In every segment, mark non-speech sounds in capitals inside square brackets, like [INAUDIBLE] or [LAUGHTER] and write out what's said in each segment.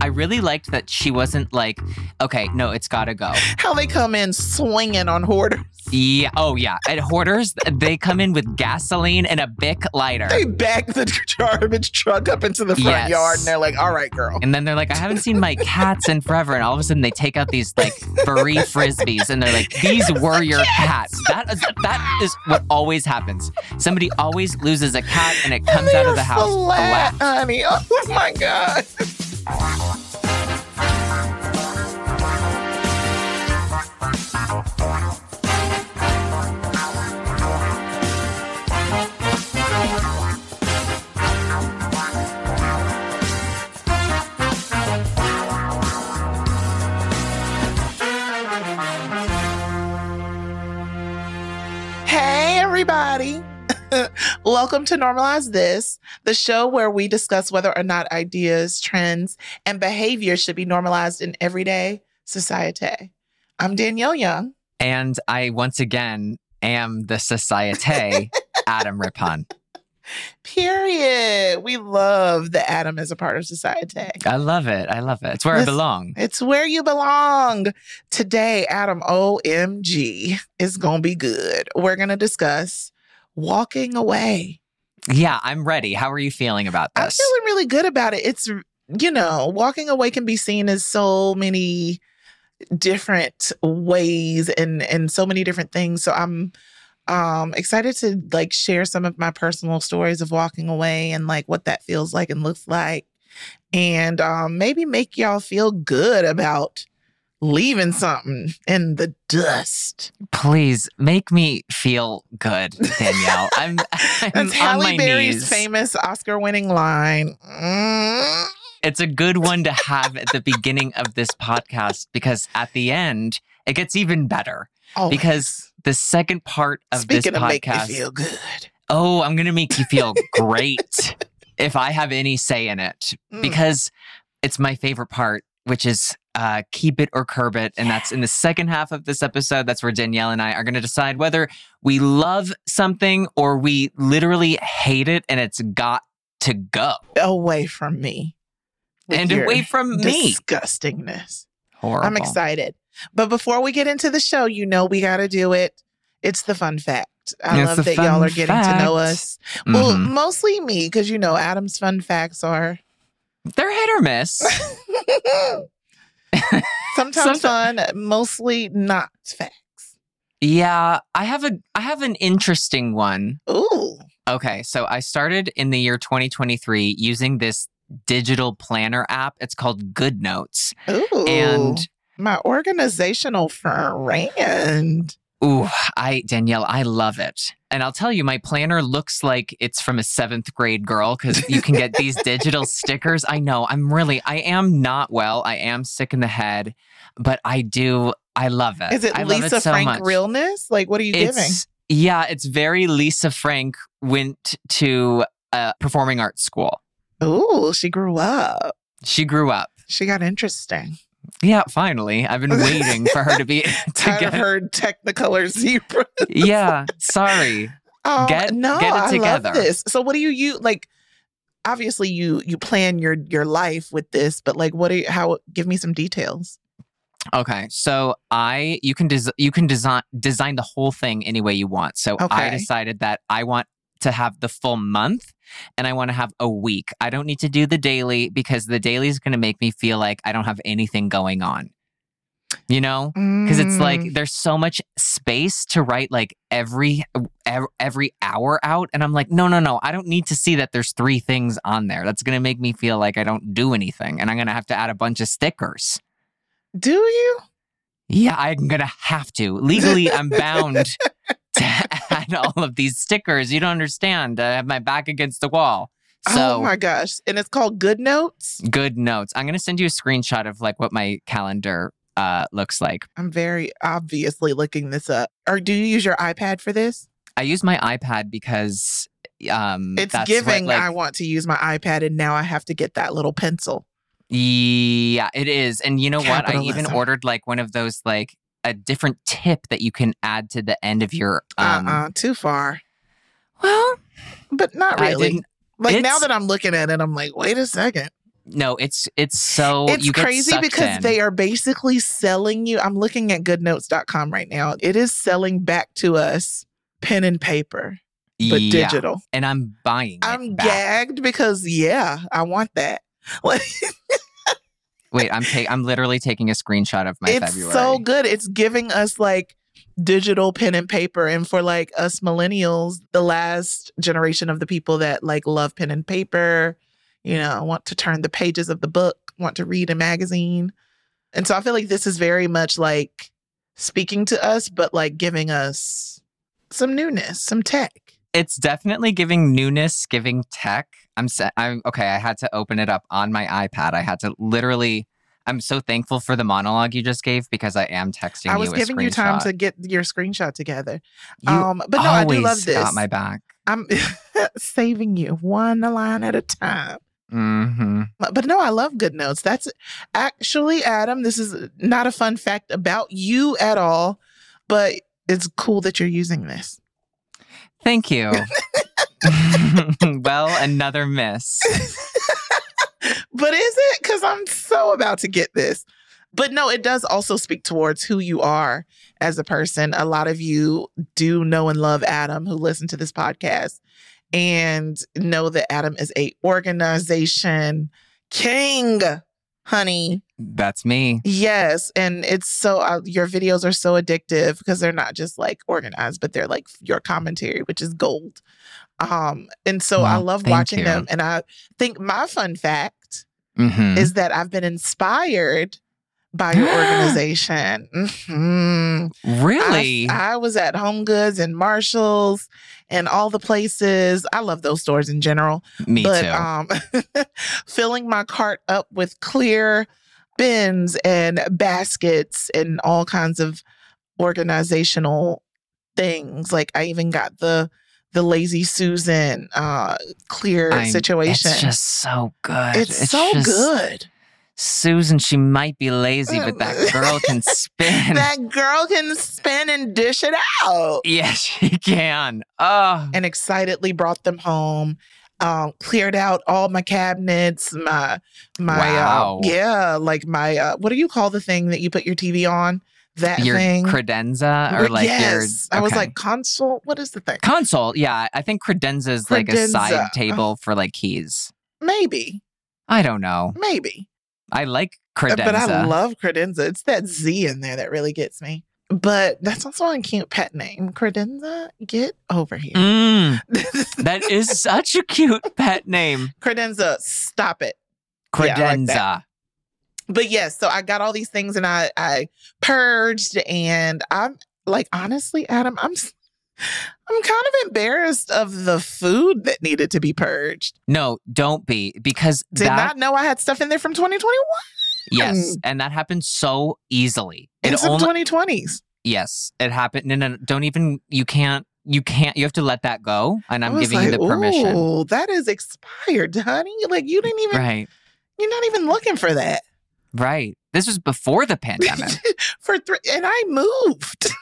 I really liked that she wasn't like, okay, no, it's gotta go. How they come in swinging on hoarders. Yeah. Oh, yeah. At Hoarders, they come in with gasoline and a Bic lighter. They back the [LAUGHS] garbage truck up into the front Yes. yard and they're like, all right, girl. And then they're like, I haven't seen my cats in forever. And all of a sudden they take out these like furry frisbees and they're like, these were your cats. That is that is what always happens. Somebody always loses a cat and it comes out of the house flat, flat. honey. Oh my God. Hey, everybody. [LAUGHS] Welcome to Normalize This, the show where we discuss whether or not ideas, trends, and behavior should be normalized in everyday society. I'm Danielle Young. And I once again am the societe [LAUGHS] Adam Rippon. Period. We love the atom as a part of society. I love it. I love it. It's where I belong. It's where you belong. Today, Adam OMG is going to be good. We're going to discuss walking away. Yeah, I'm ready. How are you feeling about this? I'm feeling really good about it. It's, you know, walking away can be seen as so many different ways and and so many different things. So I'm um excited to like share some of my personal stories of walking away and like what that feels like and looks like. And um maybe make y'all feel good about leaving something in the dust. Please make me feel good, Danielle. [LAUGHS] I'm, I'm That's Halle Berry's knees. famous Oscar winning line. Mm. It's a good one to have at the beginning of this podcast because at the end it gets even better Always. because the second part of Speaking this of podcast. feel good. oh, I'm gonna make you feel [LAUGHS] great if I have any say in it Mm. because it's my favorite part, which is uh, keep it or curb it. And that's in the second half of this episode. That's where Danielle and I are going to decide whether we love something or we literally hate it and it's got to go. away from me. And away from me. Disgustingness. Horrible. I'm excited. But before we get into the show, you know we got to do it. It's the fun fact. I It's love that y'all are getting to know us. Well, Mhm. mostly me, because you know Adam's fun facts are They're hit or miss. [LAUGHS] [LAUGHS] sometimes Somet- fun, mostly not facts. yeah, I have a I have an interesting one. Ooh. Okay, so I started in the year 2023 using this digital planner app. It's called Good Notes. Ooh. And my organizational friend. Ooh, I Danielle, I love it. And I'll tell you, my planner looks like it's from a seventh grade girl because you can get these [LAUGHS] digital stickers. I know I'm really, I am not well. I am sick in the head, but I do, I love it. Is it I love Lisa it so Frank much. realness? Like, what are you giving? Yeah, it's very Lisa Frank went to a performing arts school. Ooh, she grew up. She grew up. She got interesting. Yeah, finally. I've been waiting for her to be [LAUGHS] to get her Technicolor zebra. Yeah, [LAUGHS] sorry. Oh, Get- no, get it I together. love this. So, what do you you like? Obviously, you you plan your your life with this, but like, what do you? How? Give me some details. Okay, so I you can des- you can design design the whole thing any way you want. So I decided that I want to have the full month and I want to have a week. I don't need to do the daily because the daily is going to make me feel like I don't have anything going on. You know? because it's Mm. like there's so much space to write like every every hour out and i'm like no no no i don't need to see that there's three things on there that's going to make me feel like i don't do anything and i'm going to have to add a bunch of stickers do you? yeah i'm going to have to legally i'm bound [LAUGHS] to add [LAUGHS] all of these stickers you don't understand i have my back against the wall so oh my gosh! And it's called Good Notes. good notes i'm going to send you a screenshot of like what my calendar uh, looks like I'm very obviously looking this up. Or do you use your iPad for this? I use my iPad because um It's that's giving. what, like, I want to use my iPad, and now I have to get that little pencil. Yeah, it is. And you know what? I even ordered like one of those like a different tip that you can add to the end of your Uh um uh too far. well, But not really. Like now that I'm looking at it, I'm like, wait a second. No, it's it's so it's crazy because in. they are basically selling you. I'm looking at goodnotes.com right now. It is selling back to us pen and paper, but yeah. digital. and I'm buying. it I'm gagged because yeah, I want that. Like [LAUGHS] Wait, I'm ta- I'm literally taking a screenshot of my it's February. so good. It's giving us like digital pen and paper and for like us millennials, the last generation of the people that like love pen and paper, you know, want to turn the pages of the book, want to read a magazine. And so I feel like this is very much like speaking to us but like giving us some newness, some tech. It's definitely giving newness, giving tech. I'm set. I'm okay. I had to open it up on my iPad. I had to literally. I'm so thankful for the monologue you just gave because I am texting I was you a giving you time to get your screenshot together. You um but no, I do love this. got my back. I'm [LAUGHS] saving you one line at a time. hmm But but no, I love good notes. That's actually, Adam, this is not a fun fact about you at all, but it's cool that you're using this. Thank you. [LAUGHS] [LAUGHS] well, another miss. [LAUGHS] but is it? Because I'm so about to get this. But no, it does also speak towards who you are as a person. A lot of you do know and love Adam who listen to this podcast and know that Adam is a organization king, honey. That's me. Yes, and it's so uh, your videos are so addictive because they're not just like organized, but they're like your commentary, which is gold. Um, and so I love watching you. them. And I think my fun fact hmm is that I've been inspired by your [GASPS] organization. Mhm. Really? I, I was at Home Goods and Marshalls and all the places. I love those stores in general me but too. um [LAUGHS] filling my cart up with clear bins and baskets and all kinds of organizational things like i even got the the lazy susan uh clear I'm- situation It's just so good. It's so just- good Susan, she might be lazy, but that [LAUGHS] girl can spin. that girl can spin and dish it out yes, she can. Oh, and excitedly brought them home um cleared out all my cabinets my my Wow. uh, yeah like my uh what do you call the thing that you put your tv on that your thing. credenza or like yes. Your i was like console? What is the thing? Console. Yeah, I think credenza is like a side table for like keys. maybe. I don't know. maybe. I like Uh, credenza. but i love credenza. It's that z in there that really gets me. But that's also a cute pet name. Credenza? Get over here. Mm, [LAUGHS] that is such a cute pet name. credenza stop it. Yeah, I like Credenza. But yes, so I got all these things and I I purged and I'm like honestly, Adam, I'm I'm kind of embarrassed of the food that needed to be purged. no, don't be because Did that not know I had stuff in there from 2021 yes, and that happened so easily. and It some only 2020s. yes, it happened. No, no, don't even. You can't. You can't. You have to let that go. And I'm giving you the permission. Oh, that is expired, honey. Like you didn't even Right. you're not even looking for that. Right. This was before the pandemic. [LAUGHS] for three and I moved.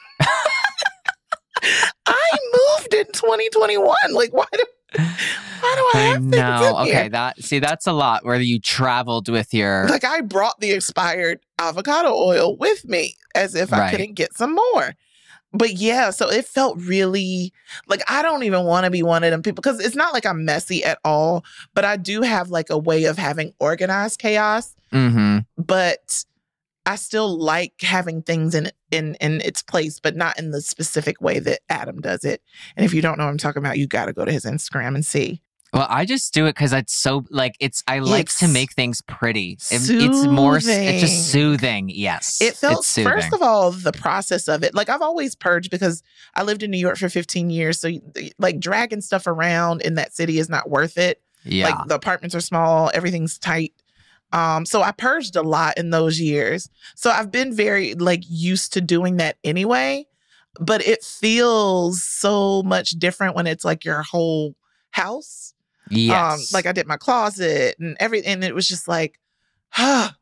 I moved in 2021. Like why do why do I have things in know. here? Okay, that see that's a lot where you traveled with your Like I brought the expired avocado oil with me as if I couldn't get some more. But yeah, so it felt really like I don't even want to be one of them people because it's not like I'm messy at all, but I do have like a way of having organized chaos. Hmm But I still like having things in in in its place, but not in the specific way that Adam does it. And if you don't know what I'm talking about, you got to go to his Instagram and see. Well, I just do it because it's so like it's. I like to make things pretty. It- it's more. It's just soothing. Yes, It felt it's first of all the process of it. Like I've always purged because I lived in New York for 15 years, so like dragging stuff around in that city is not worth it. yeah. Like the apartments are small, everything's tight. Um, so I purged a lot in those years. So I've been very like used to doing that anyway. But it feels so much different when it's like your whole house. yes. Um, like I did my closet and everything. and it was just like, huh. [SIGHS]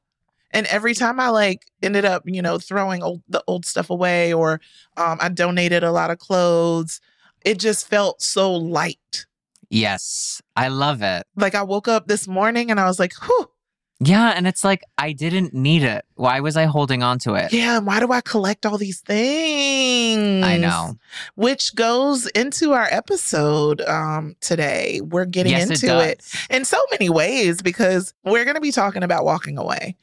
And every time I like ended up, you know, throwing old the old stuff away or um I donated a lot of clothes, it just felt so light. yes. I love it. Like I woke up this morning and I was like, whew, Yeah, and it's like I didn't need it. Why was I holding on to it? Yeah, why do I collect all these things? I know. Which goes into our episode um, today. We're getting yes, into it, it, in so many ways because we're going to be talking about walking away,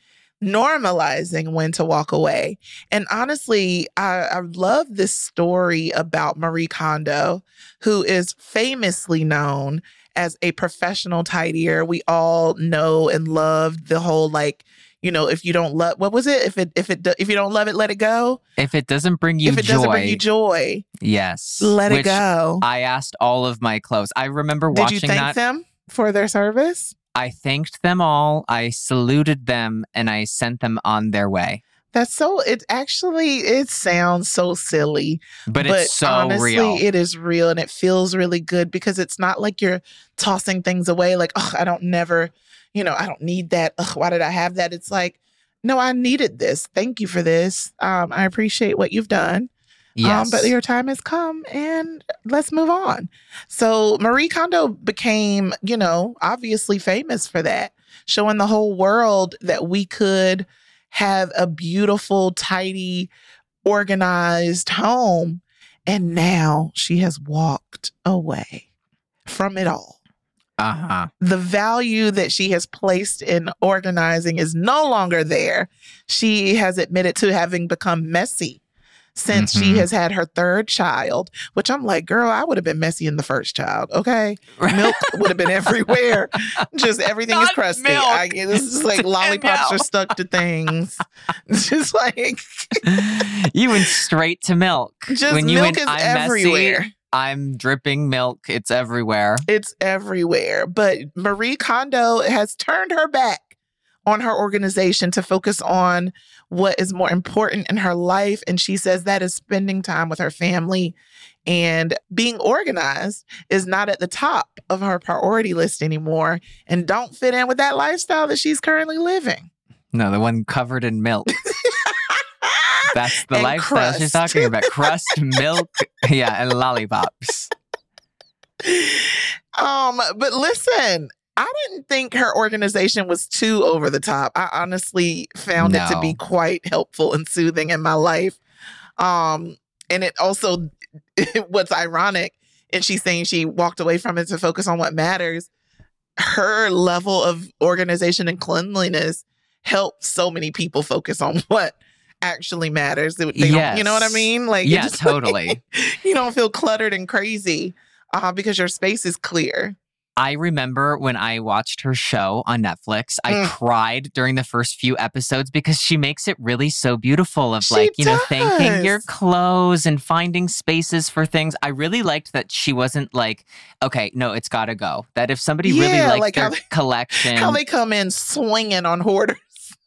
normalizing when to walk away. And honestly, I, I love this story about Marie Kondo, who is famously known as a professional tidier. We all know and love the whole like, you know, if you don't love what was it? If it if it if you don't love it, let it go. If it doesn't bring you if it joy, doesn't bring you joy, yes, let it go. I asked all of my clothes. I remember Did watching Did you thank that. them for their service? I thanked them all. I saluted them, and I sent them on their way. That's so. It actually it sounds so silly, But, it's so honestly, real. it is real and it feels really good because it's not like you're tossing things away. Like, oh, I don't never, you know, I don't need that. Ugh, why did I have that? It's like, no, I needed this. Thank you for this. Um, I appreciate what you've done. yes, Um, but your time has come and let's move on. So Marie Kondo became, you know, obviously famous for that, showing the whole world that we could have a beautiful, tidy, organized home. And now she has walked away from it all. uh huh. The value that she has placed in organizing is no longer there. She has admitted to having become messy since she Mhm. has had her third child, which I'm like, girl, I would have been messy in the first child. Okay. Milk would have been [LAUGHS] everywhere. Just everything is crusty. milk. I, this is like [LAUGHS] lollipops are stuck to things. [LAUGHS] Just like, you went straight to milk. just when you milk went, is I'm everywhere. messy. I'm dripping milk. It's everywhere. It's everywhere. But Marie Kondo has turned her back on her organization to focus on what is more important in her life. And she says that is spending time with her family. And being organized is not at the top of her priority list anymore and don't fit in with that lifestyle that she's currently living. No, the one covered in milk. [LAUGHS] That's the And lifestyle she's talking about. Crust, milk, yeah, and lollipops. [LAUGHS] um, but listen, I didn't think her organization was too over the top. I honestly found it to be quite helpful and soothing in my life. Um, and it also [LAUGHS] what's ironic, and she's saying she walked away from it to focus on what matters. Her level of organization and cleanliness helped so many people focus on [LAUGHS] what actually matters. They, they don't, you know what I mean? Like, Yeah, just- [LAUGHS] totally. you don't feel cluttered and crazy uh, because your space is clear. I remember when I watched her show on Netflix, I Mm. cried during the first few episodes because she makes it really so beautiful of She like, you know, thanking your clothes and finding spaces for things. I really liked that she wasn't like, okay, no, it's got to go. That if somebody really liked like their how they- collection, How they come in swinging on hoarders.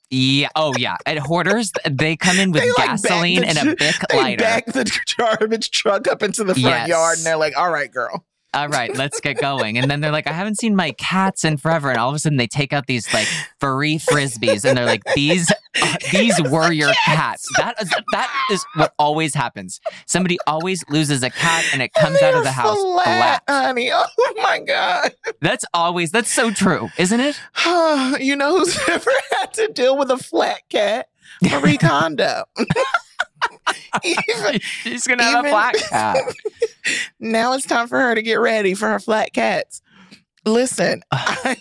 yeah, oh yeah, at Hoarders, they come in [LAUGHS] with like, gasoline the and a Bic [LAUGHS] They lighter. back the garbage truck up into the front Yes. yard and they're like, all right, girl. All right, let's get going. And then they're like, I haven't seen my cats in forever. And all of a sudden they take out these like furry frisbees and they're like, these uh, these were your cats. That is that is what always happens. Somebody always loses a cat and it comes out of the house flat, flat. honey. Oh my God. That's always that's so true, isn't it? [SIGHS] you know who's [LAUGHS] ever had to deal with a flat cat? Marie Kondo. [LAUGHS] [LAUGHS] Even- She's gonna have a flat [LAUGHS] cat. now it's time for her to get ready for her flat cats. Listen, I,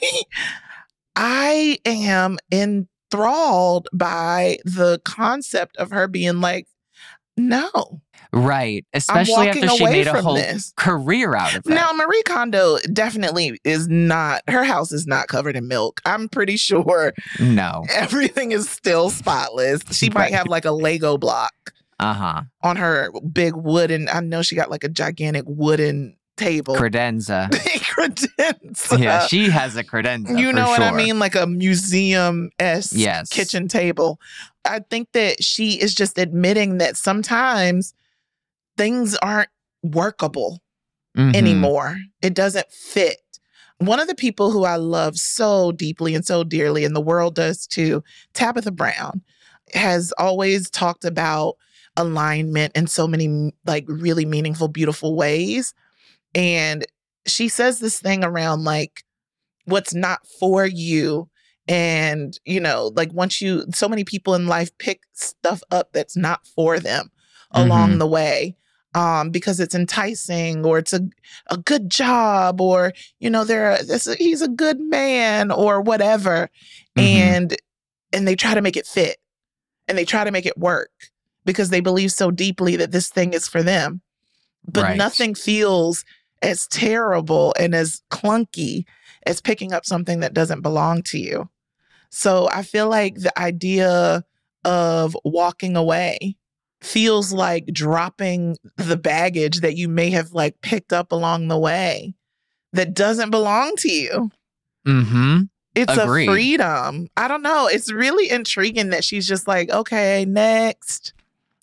I am enthralled by the concept of her being like, no, Right. Especially after she made a whole this. career out of it. Now, Marie Kondo definitely is not, her house is not covered in milk. I'm pretty sure no. [LAUGHS] everything is still spotless. She might have like a Lego block Uh-huh. on her big wooden, I know she got like a gigantic wooden table. Credenza. [LAUGHS] Credenza. Yeah, she has a credenza. you know what I mean? Like a museum esque Yes. kitchen table. I think that she is just admitting that sometimes things aren't workable Mhm. anymore. It doesn't fit. One of the people who I love so deeply and so dearly, and the world does too, Tabitha Brown, has always talked about alignment in so many like really meaningful, beautiful ways. And she says this thing around like what's not for you And, you know, like once you, so many people in life pick stuff up that's not for them along Mhm. the way um, because it's enticing or it's a, a good job or, you know, they're, this, he's a good man or whatever. Mhm. And, and they try to make it fit and they try to make it work because they believe so deeply that this thing is for them. But Right. nothing feels as terrible and as clunky as picking up something that doesn't belong to you. So I feel like the idea of walking away feels like dropping the baggage that you may have like picked up along the way that doesn't belong to you. Mhm. It's Agreed. a freedom. I don't know. It's really intriguing that she's just like, okay, next.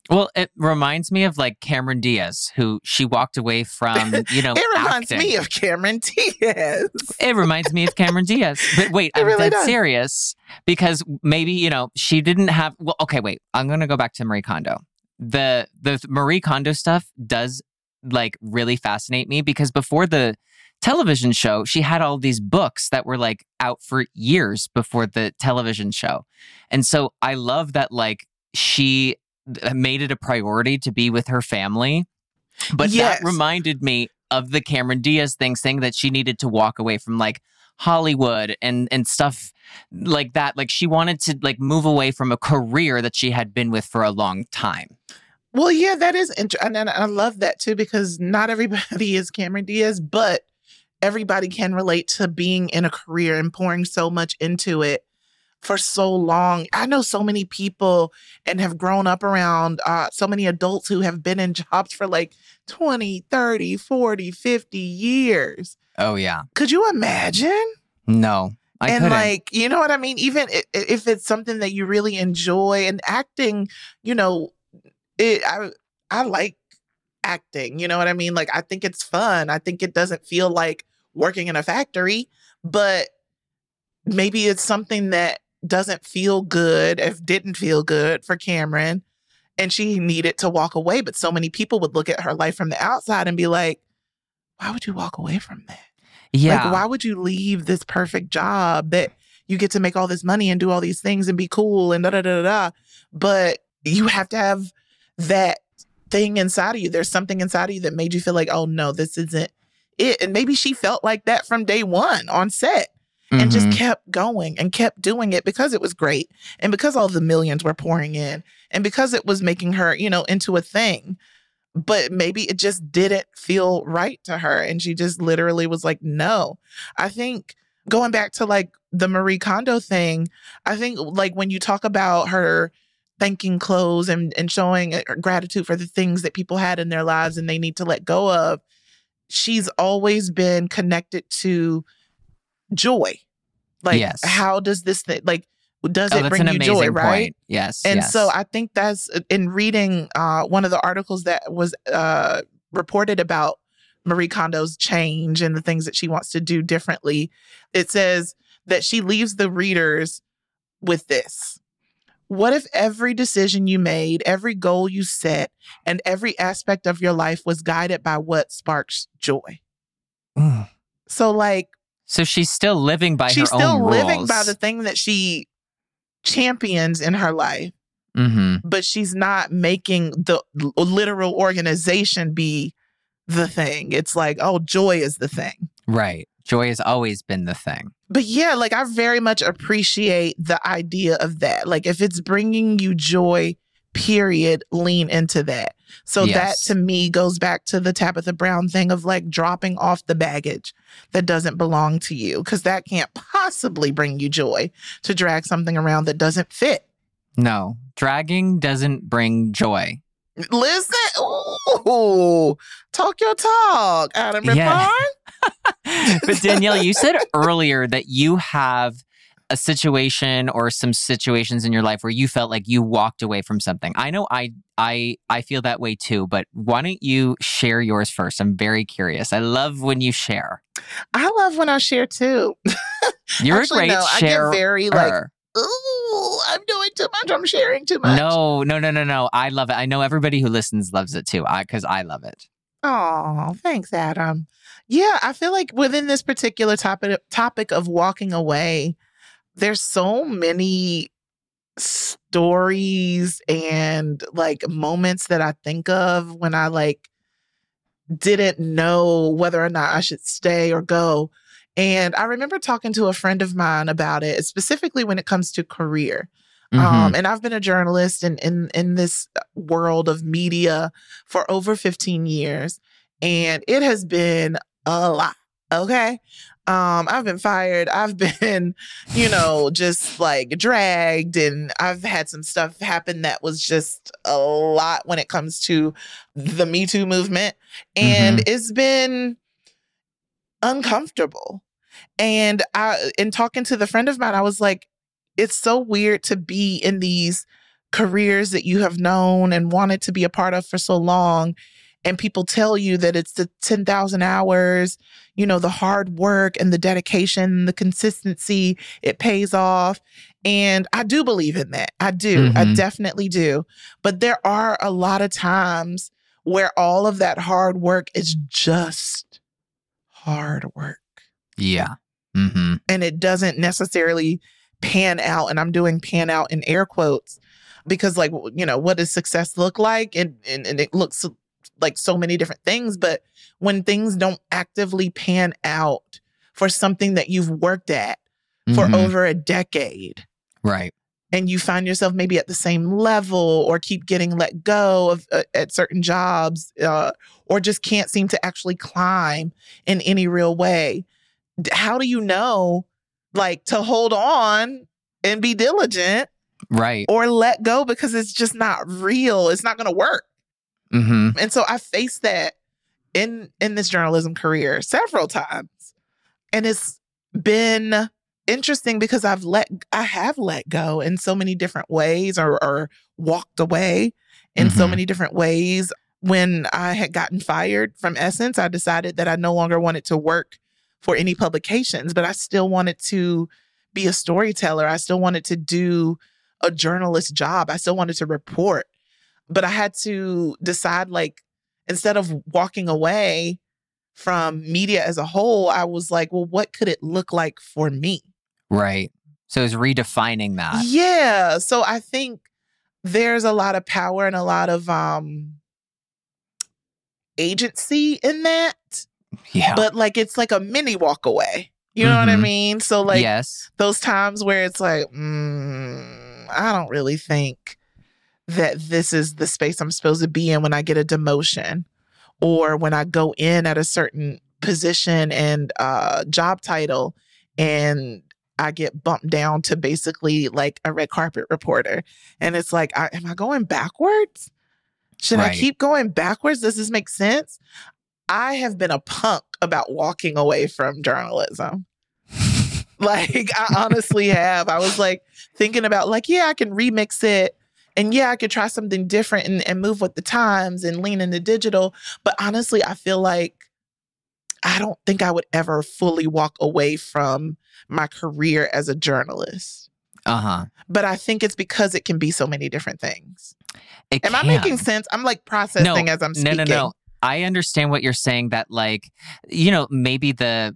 Well, it reminds me of like Cameron Diaz, who she walked away from, [LAUGHS] you know, it reminds acting. me of Cameron Diaz. It reminds me of Cameron Diaz. But wait, It I'm really dead serious because maybe, you know, she didn't have well, okay, wait. I'm gonna go back to Marie Kondo. The the Marie Kondo stuff does like really fascinate me because before the television show, she had all these books that were like out for years before the television show. And so I love that like she Uh, made it a priority to be with her family. But Yes. that reminded me of the Cameron Diaz thing saying that she needed to walk away from like Hollywood and and stuff like that. Like she wanted to like move away from a career that she had been with for a long time. Well, yeah, that is interesting. And I love that too because not everybody [LAUGHS] is Cameron Diaz, but everybody can relate to being in a career and pouring so much into it for so long. I know so many people and have grown up around uh, so many adults who have been in [LAUGHS] jobs for like 20, 30, 40, 50 years. Oh yeah. Could you imagine? No. I and couldn't. like you know what i mean even if it's something that you really enjoy and acting you know it i i like acting you know what i mean like i think it's fun i think it doesn't feel like working in a factory but maybe it's something that doesn't feel good if didn't feel good for cameron and she needed to walk away but so many people would look at her life from the outside and be like why would you walk away from that yeah. like, why would you leave this perfect job that you get to make all this money and do all these things and be cool and da da da da da? But you have to have that thing inside of you. There's something inside of you that made you feel like, oh no, this isn't it. And maybe she felt like that from day one on set and just Mhm. kept going and kept doing it because it was great and because all the millions were pouring in and because it was making her, you know, into a thing. But maybe it just didn't feel right to her. And she just literally was like, no. I think going back to like the Marie Kondo thing, I think like when you talk about her thanking clothes and, and showing uh, gratitude for the things that people had in their lives and they need to let go of, she's always been connected to joy. Like, Yes. how does this thing, like, does oh, it bring you joy, right? Yes. And yes. so I think that's uh, in reading uh, one of the articles that was uh, reported about Marie Kondo's change and the things that she wants to do differently. It says that she leaves the readers with this. What if every decision you made, every goal you set, and every aspect of your life was guided by what sparks joy? Mm. So, like, So she's still living by her. she's her still own living by the thing that she champions in her life. hmm but she's not making the literal organization be the thing. It's like, oh, joy is the thing. Right. Joy has always been the thing. But yeah, like I very much appreciate the idea of that. Like if it's bringing you joy, period, lean into that. So Yes. that to me goes back to the Tabitha Brown thing of like dropping off the baggage that doesn't belong to you because that can't possibly bring you joy to drag something around that doesn't fit. No, dragging doesn't bring joy. Listen, ooh, talk your talk, Adam Yeah. [LAUGHS] But Danielle, you said [LAUGHS] earlier that you have a situation or some situations in your life where you felt like you walked away from something. I know I I I feel that way too, but why don't you share yours first? I'm very curious. I love when you share. I love when I share too. [LAUGHS] You're Actually, a great no, I get very like, ooh, I'm doing too much. I'm sharing too much. no, no, no, no, no. I love it. I know everybody who listens loves it too. I because I love it. Oh, thanks, Adam. Yeah, I feel like within this particular topic topic of walking away, there's so many stories and like moments that I think of when I like didn't know whether or not I should stay or go. And I remember talking to a friend of mine about it, specifically when it comes to career. Mhm. Um, and I've been a journalist in, in in this world of media for over 15 years, and it has been a lot. Okay. Um, I've been fired. I've [LAUGHS] been, you know, just like dragged, and I've had some stuff happen that was just a lot when it comes to the Me Too movement. And it's been uncomfortable. And I in talking to the friend of mine, I was like, it's so weird to be in these careers that you have known and wanted to be a part of for so long and people tell you that it's the 10,000 hours, you know, the hard work and the dedication, the consistency, it pays off. And I do believe in that. I do. I Mhm. definitely do. But there are a lot of times where all of that hard work is just hard work Yeah. hmm and it doesn't necessarily pan out and i'm doing pan out in air quotes because like you know what does success look like and, and, and it looks like so many different things but when things don't actively pan out for something that you've worked at for Mhm. over a decade Right. and you find yourself maybe at the same level or keep getting let go of uh, at certain jobs uh, or just can't seem to actually climb in any real way how do you know like to hold on and be diligent Right. or let go because it's just not real it's not going to work hmm and so i faced that in in this journalism career several times. And it's been interesting because i've let i have let go in so many different ways or, or walked away in so Mhm. many different ways. When i had gotten fired from essence i decided that i no longer wanted to work for any publications but i still wanted to be a storyteller. I still wanted to do a journalist job. I still wanted to report but I had to decide like instead of walking away from media as a whole, I was like, well, what could it look like for me? Right. So it's redefining that. Yeah. So I think there's a lot of power and a lot of um agency in that. Yeah. But like it's like a mini walk away. You know what I Mhm. mean? So like yes. those times where it's like, mm, I don't really think that this is the space I'm supposed to be in when I get a demotion or when I go in at a certain position and uh, job title and I get bumped down to basically like a red carpet reporter. And it's like, I, am I going backwards? Should I keep going backwards? Does this make sense? I have been a punk about walking away from journalism. [LAUGHS] Like I honestly have. I was like thinking about like, yeah, I can remix it. And yeah, I could try something different and, and move with the times and lean into digital. But honestly, I feel like I don't think I would ever fully walk away from my career as a journalist. Uh huh. But I think it's because it can be so many different things. It Am I making sense? I'm like processing as I'm speaking. no, no, no. I understand what you're saying. That like, you know, maybe the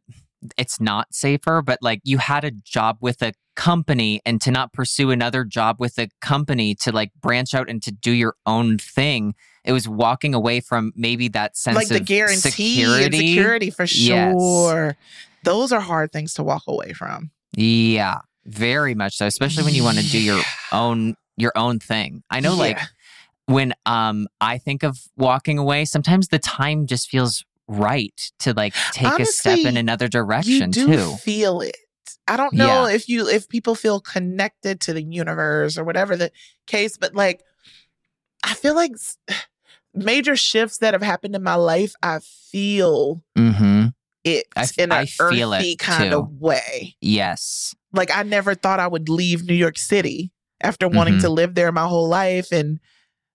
it's not safer, but like you had a job with a company and to not pursue another job with a company to like branch out and to do your own thing. It was walking away from maybe that sense Like the of guarantee security. and security for Yes. sure. Those are hard things to walk away from. Yeah, very much so. Especially when you want to do your own your own thing. I know, like when um I think of walking away, sometimes the time just feels right to like take a step in Honestly, another you direction do too. feel it. I don't know if you if people feel connected to the universe or whatever the case, but like I feel like [SIGHS] major shifts that have happened in my life, I feel Mm-hmm. it I f- in an I feel it, earthy kind too. of way. Yes. Like I never thought I would leave New York City after wanting Mhm. to live there my whole life and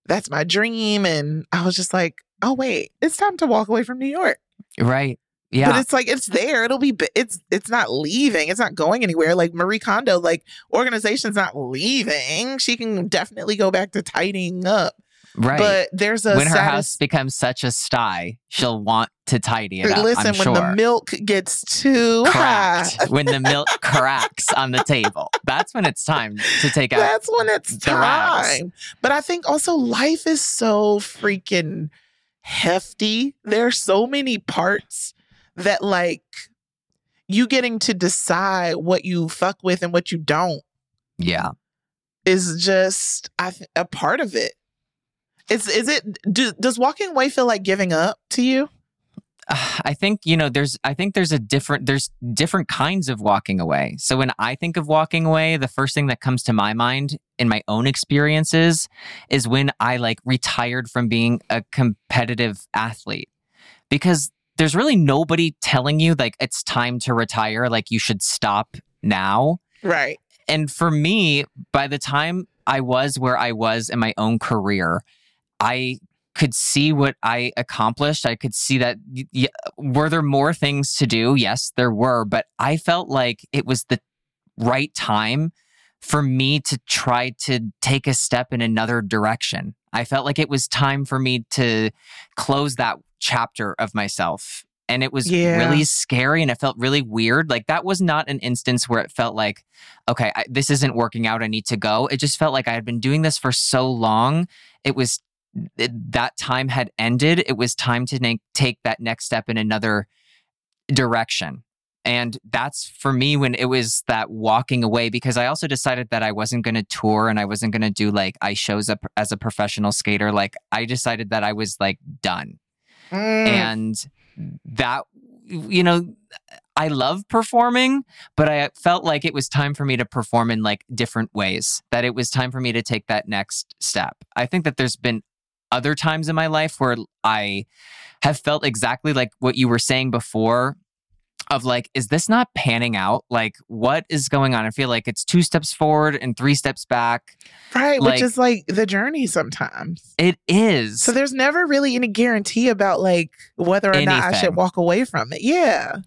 that's my dream and I was just like, "Oh wait, it's time to walk away from New York." Right. Yeah. But it's like it's there. It'll be. It's it's not leaving. It's not going anywhere. Like Marie Kondo, like organization's not leaving. She can definitely go back to tidying up. Right. But there's a when her satis- house becomes such a sty, she'll want to tidy it up. Listen, I'm when sure. the milk gets too high, cracked when the milk [LAUGHS] cracks on the table. That's when it's time to take out. that's when it's the rags. time. But I think also life is so freaking hefty. There are so many parts that like you getting to decide what you fuck with and what you don't Yeah. is just I th- a part of it. Is is it do, does walking away feel like giving up to you? [SIGHS] I think you know there's I think there's a different there's different kinds of walking away. So when I think of walking away, the first thing that comes to my mind in my own experiences is when I like retired from being a competitive athlete. Because there's really nobody telling you like it's time to retire, like you should stop now. Right. and for me, by the time I was where I was in my own career, I could see what I accomplished. I could see that y- were there more things to do? Yes, there were, but I felt like it was the right time for me to try to take a step in another direction. I felt like it was time for me to close that chapter of myself. And it was Yeah. really scary and it felt really weird. Like that was not an instance where it felt like, okay, I, this isn't working out. I need to go. It just felt like I had been doing this for so long. It was that time had ended. It was time to na- take that next step in another direction. And that's for me when it was that walking away because I also decided that I wasn't going to tour and I wasn't going to do like I shows up as a professional skater. Like I decided that I was like done. Mm. And that, you know, I love performing, but I felt like it was time for me to perform in like different ways, that it was time for me to take that next step. I think that there's been other times in my life where I have felt exactly like what you were saying before of like, is this not panning out? Like, what is going on? I feel like it's two steps forward and three steps back. right, like- which is like the journey sometimes. It is. So there's never really any guarantee about like whether or not I should walk away from it. Yeah.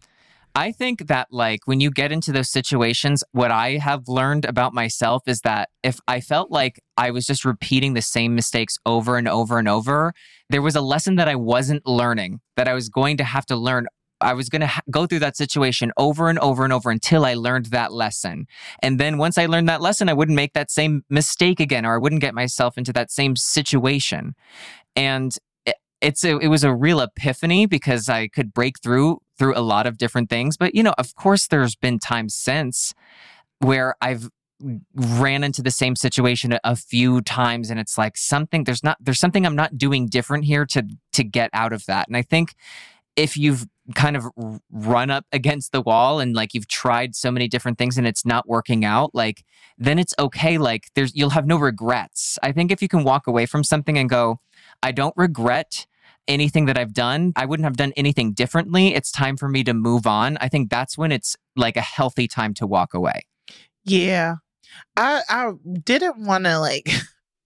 I think that like when you get into those situations, what I have learned about myself is that if I felt like I was just repeating the same mistakes over and over and over, there was a lesson that I wasn't learning that I was going to have to learn. I was going to ha- go through that situation over and over and over until I learned that lesson. And then once I learned that lesson, I wouldn't make that same mistake again, or I wouldn't get myself into that same situation. And it's a, it was a real epiphany because I could break through through a lot of different things. But you know, of course, there's been times since where I've ran into the same situation a, few times and it's like something there's not there's something I'm not doing different here to to get out of that. And I think if you've kind of run up against the wall and like you've tried so many different things and it's not working out, like then it's okay. Like there's you'll have no regrets. I think if you can walk away from something and go, I don't regret anything that I've done. I wouldn't have done anything differently. It's time for me to move on. I think that's when it's like a healthy time to walk away. Yeah. I I didn't want to like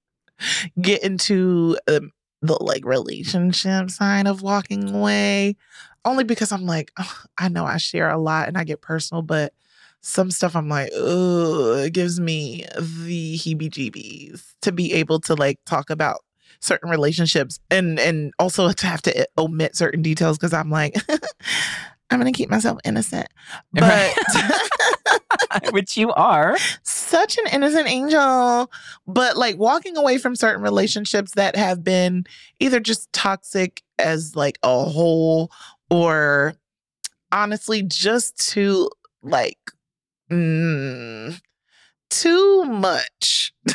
[LAUGHS] get into um, the like relationship sign of walking away only because I'm like ugh, I know I share a lot and I get personal but some stuff I'm like oh it gives me the heebie-jeebies to be able to like talk about certain relationships and and also to have to omit certain details because I'm like [LAUGHS] I'm gonna keep myself innocent but [LAUGHS] Which you are. such an innocent angel. But like walking away from certain relationships that have been either just toxic as like a whole or honestly just too like mm, too much [LAUGHS]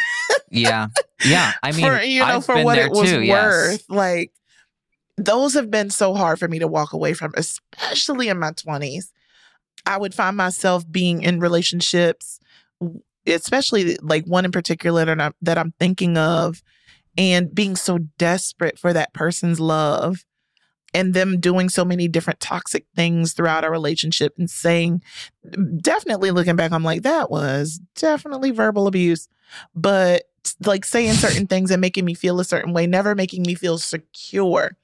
Yeah. Yeah. I [LAUGHS] mean, for you know I've for been what it was too, yes. worth like those have been so hard for me to walk away from especially in my 20s i would find myself being in relationships especially like one in particular that I'm, that I'm thinking of and being so desperate for that person's love and them doing so many different toxic things throughout our relationship and saying definitely looking back i'm like that was definitely verbal abuse but like saying certain things and making me feel a certain way never making me feel secure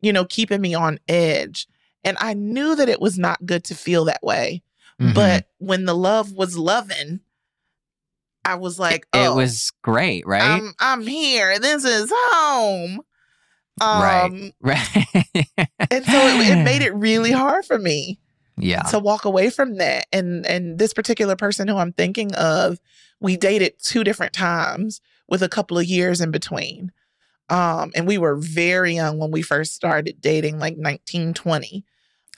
you know keeping me on edge and i knew that it was not good to feel that way Mhm. but when the love was loving I was like, oh, it was great, right? I'm, I'm here. This is home. Um, Right. [LAUGHS] right. And so it, it made it really [LAUGHS] hard for me Yeah. to walk away from that. And and this particular person who I'm thinking of, we dated two different times with a couple of years in between. Um, and we were very young when we first started dating, like 19, 20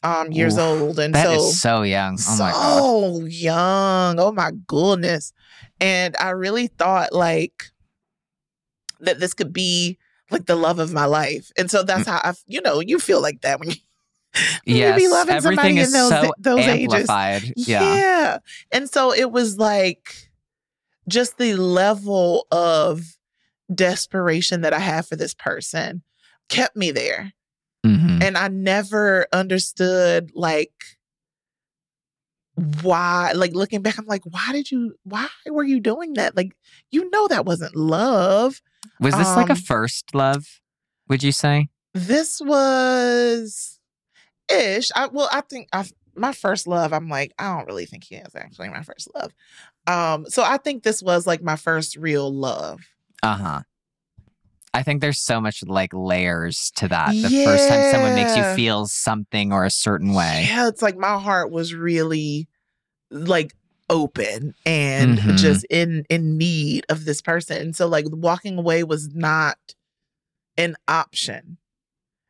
um, years Oof, old. And That so is so young. Oh my god. so young. Oh my goodness. And I really thought like that this could be like the love of my life. And so Mm. that's how I, you know, you feel like that when you, [LAUGHS] Yes. be loving somebody everything in those, so those ages. amplified. Yeah. And so it was like just the level of desperation that I have for this person kept me there Mhm. and I never understood like why like looking back I'm like why did you why were you doing that like you know that wasn't love Was this like a um, first love? Would you say? this was ish I well I think I my first love I'm like I don't really think he is actually my first love um so I think this was like my first real love Uh huh. I think there's so much like layers to that. The first time someone makes you feel something or a certain way. Yeah, it's like my heart was really like open and Mhm. just in in need of this person. And so like walking away was not an option.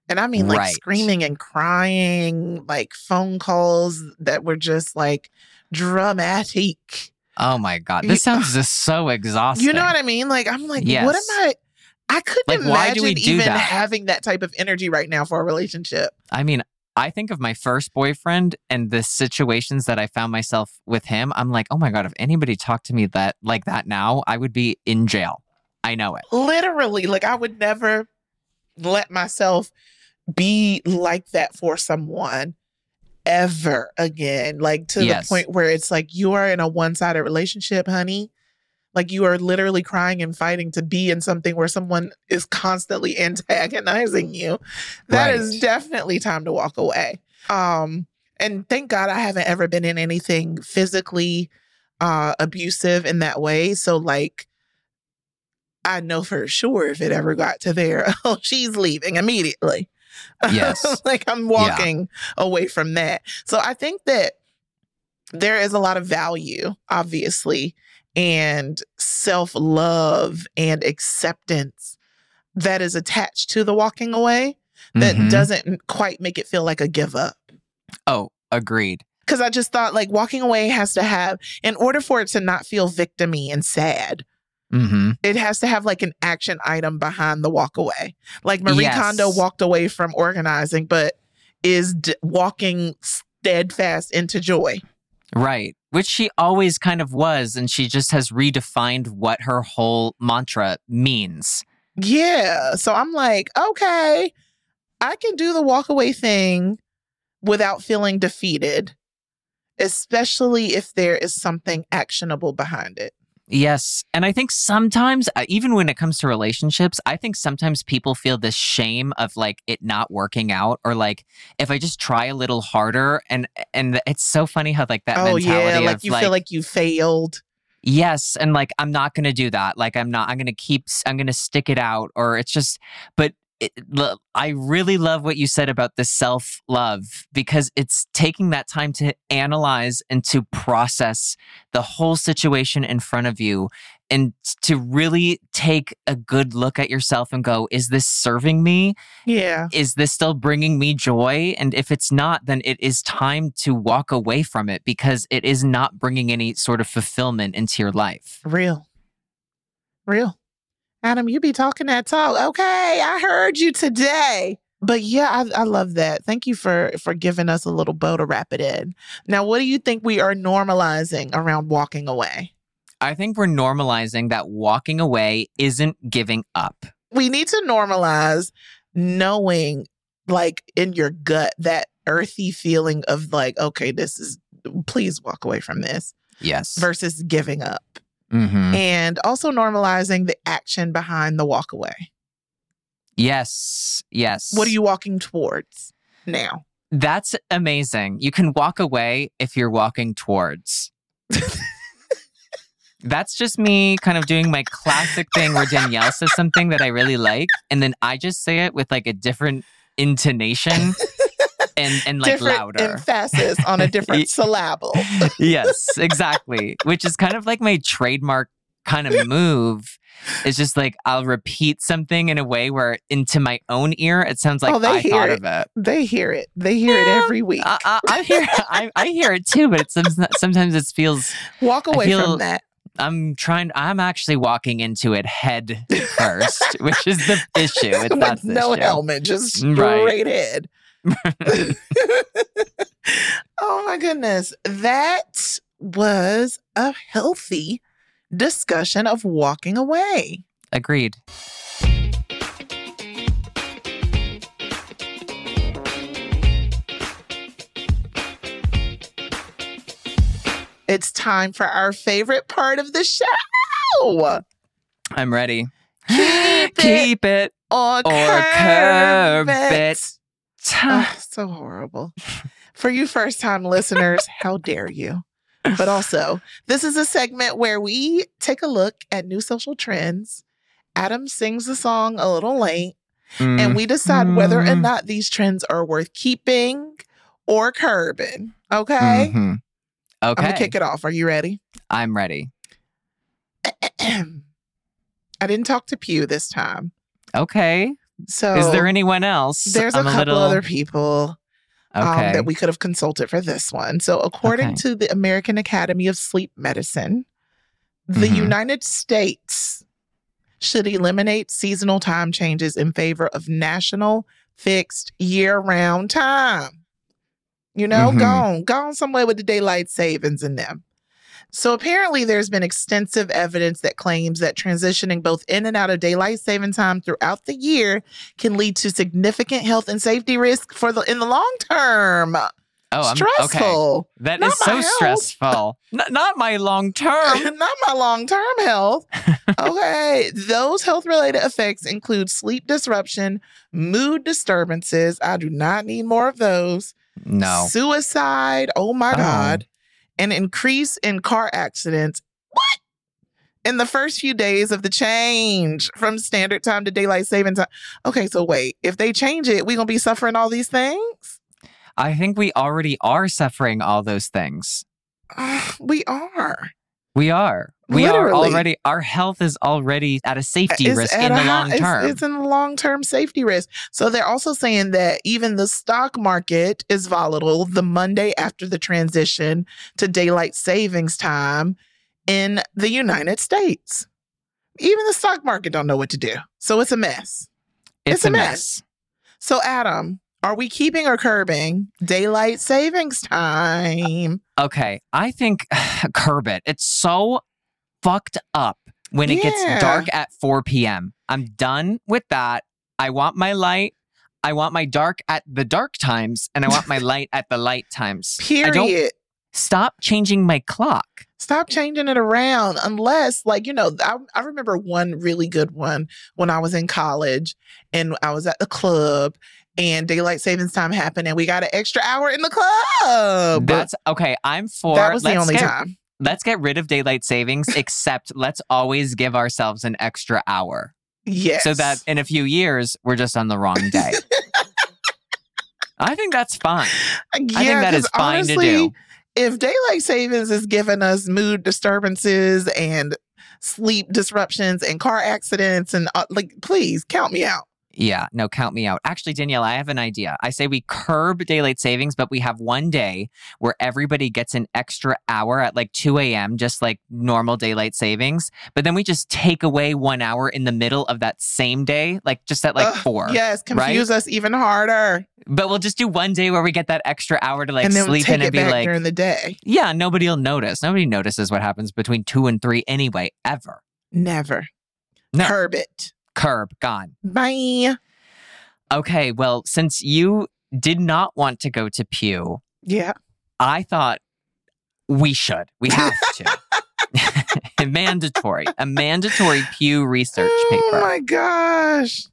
And I mean like Right. screaming and crying, like phone calls that were just like dramatic. Oh my god, this sounds [LAUGHS] just so exhausting. You know what I mean? Like I'm like, what am I I couldn't Like, why do imagine we do even that? having that type of energy right now for a relationship. I mean, I think of my first boyfriend and the situations that I found myself with him. I'm like, oh my god, if anybody talked to me that like that now, I would be in jail. I know it. literally like i would never let myself be like that for someone ever again like to Yes. the point where it's like you are in a one-sided relationship honey like you are literally crying and fighting to be in something where someone is constantly [LAUGHS] antagonizing you That is Right. definitely time to walk away um and thank god i haven't ever been in anything physically uh abusive in that way so like I know for sure if it ever got to there, [LAUGHS] oh, she's leaving immediately. Yes. [LAUGHS] like I'm walking away from that. So I think that there is a lot of value, obviously, and self love and acceptance that is attached to the walking away that Mhm. doesn't quite make it feel like a give up. Oh, agreed. Because I just thought like walking away has to have, in order for it to not feel victimy and sad, Mm-hmm. it has to have like an action item behind the walk away. Like Marie Yes. Kondo walked away from organizing, but is d- walking steadfast into joy. Right. Which she always kind of was, and she just has redefined what her whole mantra means. Yeah. So I'm like, okay, I can do the walk away thing without feeling defeated, especially if there is something actionable behind it. Yes. And I think sometimes, uh, even when it comes to relationships, I think sometimes people feel this shame of like it not working out or like if I just try a little harder. And and it's so funny how like that oh, mentality yeah. Like of you like, feel like you failed. yes. And like, I'm not going to do that. Like, I'm not, I'm going to keep, I'm going to stick it out. Or it's just, but it, I really love what you said about the self love because it's taking that time to analyze and to process the whole situation in front of you and to really take a good look at yourself and go, is this serving me? Yeah. Is this still bringing me joy? And if it's not, then it is time to walk away from it because it is not bringing any sort of fulfillment into your life. Real. Real. Adam, you be talking that talk. Okay, I heard you today. But yeah, I, I love that. Thank you for for giving us a little bow to wrap it in. Now, what do you think we are normalizing around walking away? I think we're normalizing that walking away isn't giving up. We need to normalize knowing, like in your gut, that earthy feeling of like, okay, this is please walk away from this Yes. versus giving up. Hmm And also normalizing the action behind the walk away. Yes. Yes. What are you walking towards now? That's amazing. You can walk away if you're walking towards. [LAUGHS] That's just me kind of doing my classic thing where Danielle says something that I really like, and then I just say it with like a different intonation [LAUGHS] and and like different louder. emphasis on a different [LAUGHS] syllable. [LAUGHS] yes, exactly. Which is kind of like my trademark kind of move. It's just like I'll repeat something in a way where into my own ear it sounds like Oh, they I hear thought it. of it. They hear it. They hear it every week. I, I, I hear I, I hear it too, but it's sometimes it feels Walk away feel- from that. I'm trying. I'm actually walking into it head first, which is the [LAUGHS] issue. It's With the no issue. helmet, just straight Right. head. [LAUGHS] oh my goodness. That was a healthy discussion of walking away. Agreed. It's time for our favorite part of the show. I'm ready. Keep [LAUGHS] it Keep it Or, or curb curb it. Oh, so horrible. For you first time listeners, how dare you? But [LAUGHS] also, this is a segment where we take a look at new social trends. Adam sings the song a little late, and we decide whether or Mm. not these trends are worth keeping or curbing. Okay? Mhm. I'm Okay. going to kick it off. Are you ready? I'm ready. [CLEARS THROAT] I didn't talk to Pew this time. Okay. So, Is there anyone else? there's a I'm couple little, other people. um, that we could have consulted for this one. So, according Okay. to the American Academy of Sleep Medicine, the Mhm. United States should eliminate seasonal time changes in favor of national fixed year round time. You know, go Mhm. on, go on somewhere with the daylight savings in them. So apparently there's been extensive evidence that claims that transitioning both in and out of daylight saving time throughout the year can lead to significant health and safety risk for the in the long term. oh, I'm okay. Stressful. That Not is so health. stressful. [LAUGHS] N- not my long term. [LAUGHS] Not my long term health. [LAUGHS] okay. Those health related effects include sleep disruption, mood disturbances. I do not need more of those. No. Suicide. Oh my Oh. God. An increase in car accidents. What? In the first few days of the change from standard time to daylight saving time. Okay, so wait. If they change it, we going to be suffering all these things? I think we already are suffering all those things. [SIGHS] we are. We are. We Literally. are already. Our health is already at a safety It's risk in the high- long it's- term. It's, in the long term safety risk. So they're also saying that even the stock market is volatile the Monday after the transition to daylight savings time in the United States. Even the stock market don't know what to do. So it's a mess. it's, it's a a mess. mess. So Adam, are we keeping or curbing daylight savings time? Uh, okay, I think [SIGHS] curb it. It's so fucked up when it Yeah. gets dark at 4 p.m. I'm done with that. I want my light. I want my dark at the dark times, and I want my [LAUGHS] light at the light times. Period. stop changing my clock. Stop changing it around unless, like, you know, I, I remember one really good one when I was in college and I was at the club and daylight savings time happened and we got an extra hour in the club. That's okay. I'm for. that was the only get, time. Let's get rid of daylight savings, [LAUGHS] except let's always give ourselves an extra hour Yes. so that in a few years we're just on the wrong day. [LAUGHS] I think that's fine. yeah, I think that is fine honestly, to do. If daylight savings is giving us mood disturbances and sleep disruptions and car accidents and uh, like, please count me out. Yeah, no, count me out. Actually, Danielle, I have an idea. I say we curb daylight savings, but we have one day where everybody gets an extra hour at like 2 a.m., just like normal daylight savings. But then we just take away one hour in the middle of that same day, like just at like Ugh, four. Yes, confuse us even harder. But we'll just do one day where we get that extra hour to like and then sleep take in and be like, during the day. yeah, nobody will notice. Nobody notices what happens between two and three anyway, ever. Never. No. Curb it. Curb, gone. Bye. Okay, well, since you did not want to go to Pew, Yeah. I thought we should. We have [LAUGHS] to. [LAUGHS] mandatory. A mandatory Pew research paper. Oh my gosh.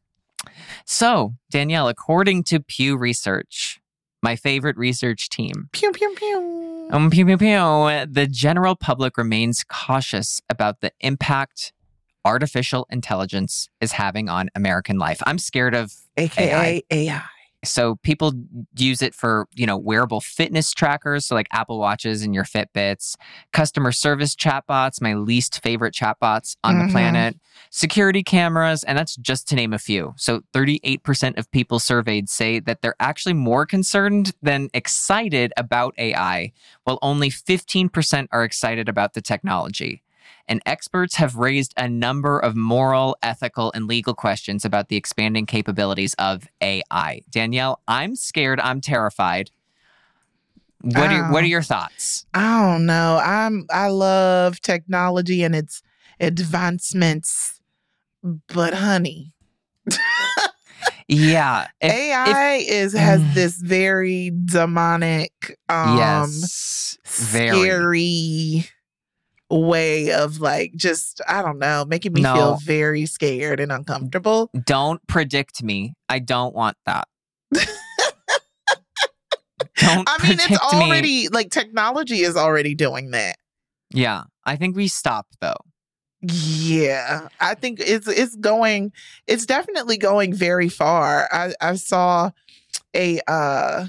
So, Danielle, according to Pew Research, my favorite research team. Pew pew pew. Um, pew, pew, pew. The general public remains cautious about the impact artificial intelligence is having on American life. I'm scared of AKA AI. so people use it for you know wearable fitness trackers so like apple watches and your fitbits customer service chatbots my least favorite chatbots on Mhm. the planet security cameras and that's just to name a few so 38% of people surveyed say that they're actually more concerned than excited about ai while only 15% are excited about the technology and experts have raised a number of moral, ethical, and legal questions about the expanding capabilities of AI. Danielle, I'm scared. I'm terrified. What are, what are Oh. your thoughts? I don't know. I'm I love technology and its advancements, but honey, [LAUGHS] Yeah. if- AI is has Mm. this very demonic, um, yes. Very. scary way of like just I don't know, making me No. feel very scared and uncomfortable. Don't predict me. I don't want that. [LAUGHS] don't I mean, it's me. already like technology is already doing that. Yeah. I think we stop though. Yeah, I think it's it's going. It's definitely going very far. I I saw a uh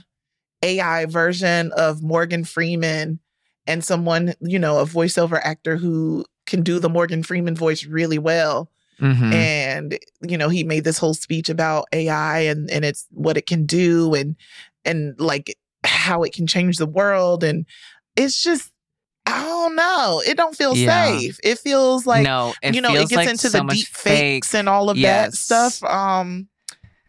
AI version of Morgan Freeman and someone you know a voiceover actor who can do the Morgan Freeman voice really well. Mhm. And you know he made this whole speech about AI and and it's what it can do and and like how it can change the world and it's just I don't know. It don't feel Yeah. safe. It feels like no, you know, it gets like into so the deep fake. fakes and all of that stuff um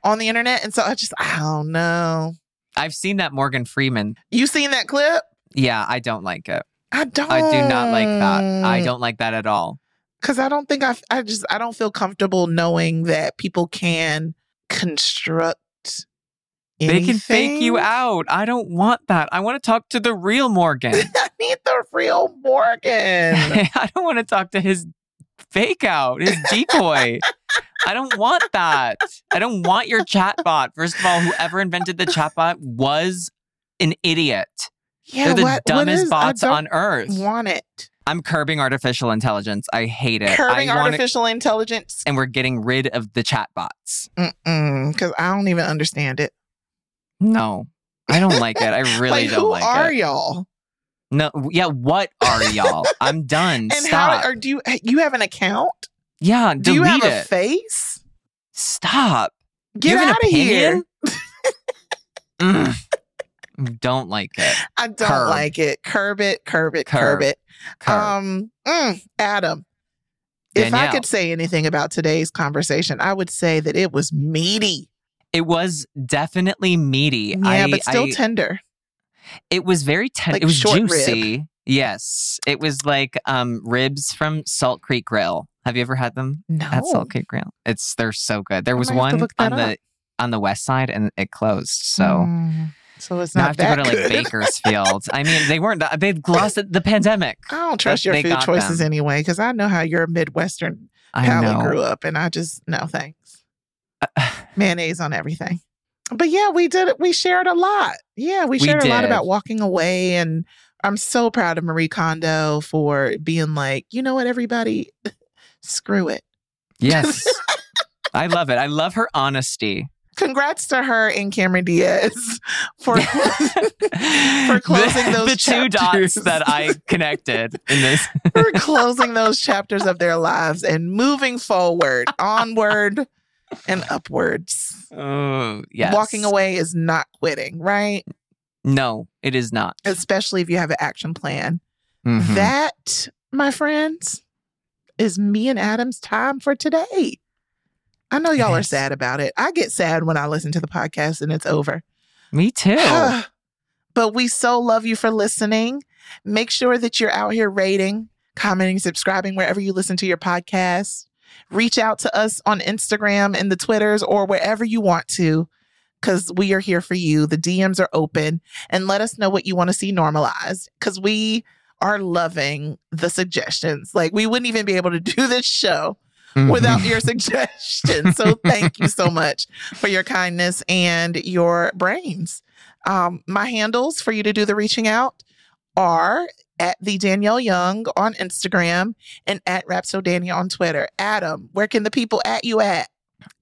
on the internet. And so I just I don't know. I've seen that Morgan Freeman. You seen that clip? Yeah, I don't like it. I don't I do not like that. I don't like that at all. because I don't think I I just I don't feel comfortable knowing that people can construct They can fake you out. I don't want that. I want to talk to the real Morgan. [LAUGHS] I need the real Morgan. [LAUGHS] I don't want to talk to his fake out, his decoy. I don't want that. I don't want your chatbot. First of all, whoever invented the chatbot was an idiot. Yeah, They're the what, what dumbest is, bots I don't on earth. want it. I'm curbing artificial intelligence. I hate it. Curbing I want it, artificial intelligence. and we're getting rid of the chat bots. Because I don't even understand it. No, I don't like it. I [LAUGHS] really like, don't like it. who are y'all? No, yeah. What are y'all? I'm [LAUGHS] done. And Stop. how or do you you have an account? yeah, Do you have a face? Stop. Get out of here. [LAUGHS] Mm. Don't like it. I don't Curb. like it. Curb it, curb it, curb, Curb. it. Curb. Um, mm, Adam, if I could say anything about today's conversation, I would say that it was meaty. it was definitely meaty. Yeah, I, but still I- tender. it was very tender. like it was short rib. juicy. Yes, it was like um ribs from Salt Creek Grill. Have you ever had them No. at Salt Creek Grill? It's they're so good. There was might have to one on the on the west side and it closed. So Mm, so it's now I not have to go to like. Bakersfield. I mean, they weren't. They lost the, the pandemic. I don't trust your food choices them. anyway because I know how your Midwestern I palate grew up, and I just no thanks. [SIGHS] Mayonnaise on everything. But yeah, we did it. We shared a lot. Yeah, we We shared a lot about walking away, and I'm so proud of Marie Kondo for being like, you know what, everybody, [LAUGHS] screw it. Yes. [LAUGHS] I love it. I love her honesty. Congrats to her and Cameron Diaz [LAUGHS] for [LAUGHS] for closing [LAUGHS] the, those the two dots that I connected in this. for closing those chapters of their lives and moving forward, onward and upwards. Oh, yes. Walking away is not quitting, right? No, it is not. Especially if you have an action plan. Mhm. That, my friends, is me and Adam's time for today. I know y'all are sad about it. I get sad when I listen to the podcast and it's over. Me too. [SIGHS] but we so love you for listening. Make sure that you're out here rating, commenting, subscribing wherever you listen to your podcast. Reach out to us on Instagram and the Twitters or wherever you want to, because we are here for you. The DMs are open and let us know what you want to see normalized because we are loving the suggestions. Like, we wouldn't even be able to [LAUGHS] do this show without your [LAUGHS] suggestion. So thank you so much for your kindness and your brains. Um, my handles for you to do the reaching out are at the Danielle Young on Instagram and at Rapsodania on Twitter. Adam, where can the people at you at?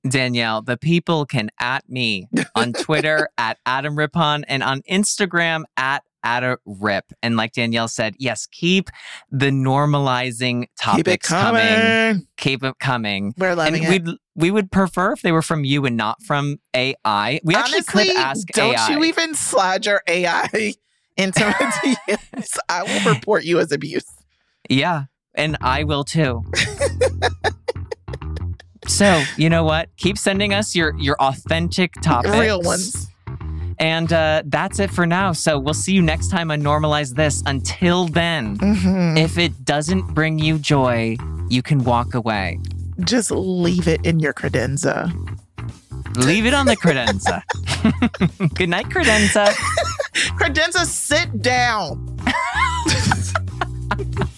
Danielle, the people can at me on [LAUGHS] Twitter at Adam Rippon and on Instagram at Ada Rip. And like Danielle said, yes, keep the normalizing topics Keep it coming. Keep it coming. We're loving and it. we'd we would prefer if they were from you and not from AI. We actually Honestly, could ask don't AI. you even slide your AI [LAUGHS] into my [LAUGHS] DMs. I will report you as abuse. Yeah, and I will too. so, you know what? Keep sending us your your authentic topics. Real ones. And uh, that's it for now. So we'll see you next time on Normalize This. Until then, Mhm. if it doesn't bring you joy, you can walk away. Just leave it in your credenza. Leave it on the credenza. [LAUGHS] Good night, credenza. [LAUGHS] Credenza, sit down. [LAUGHS]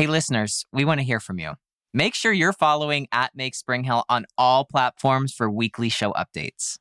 Hey, listeners, we want to hear from you. Make sure you're following at Make Spring Hill on all platforms for weekly show updates.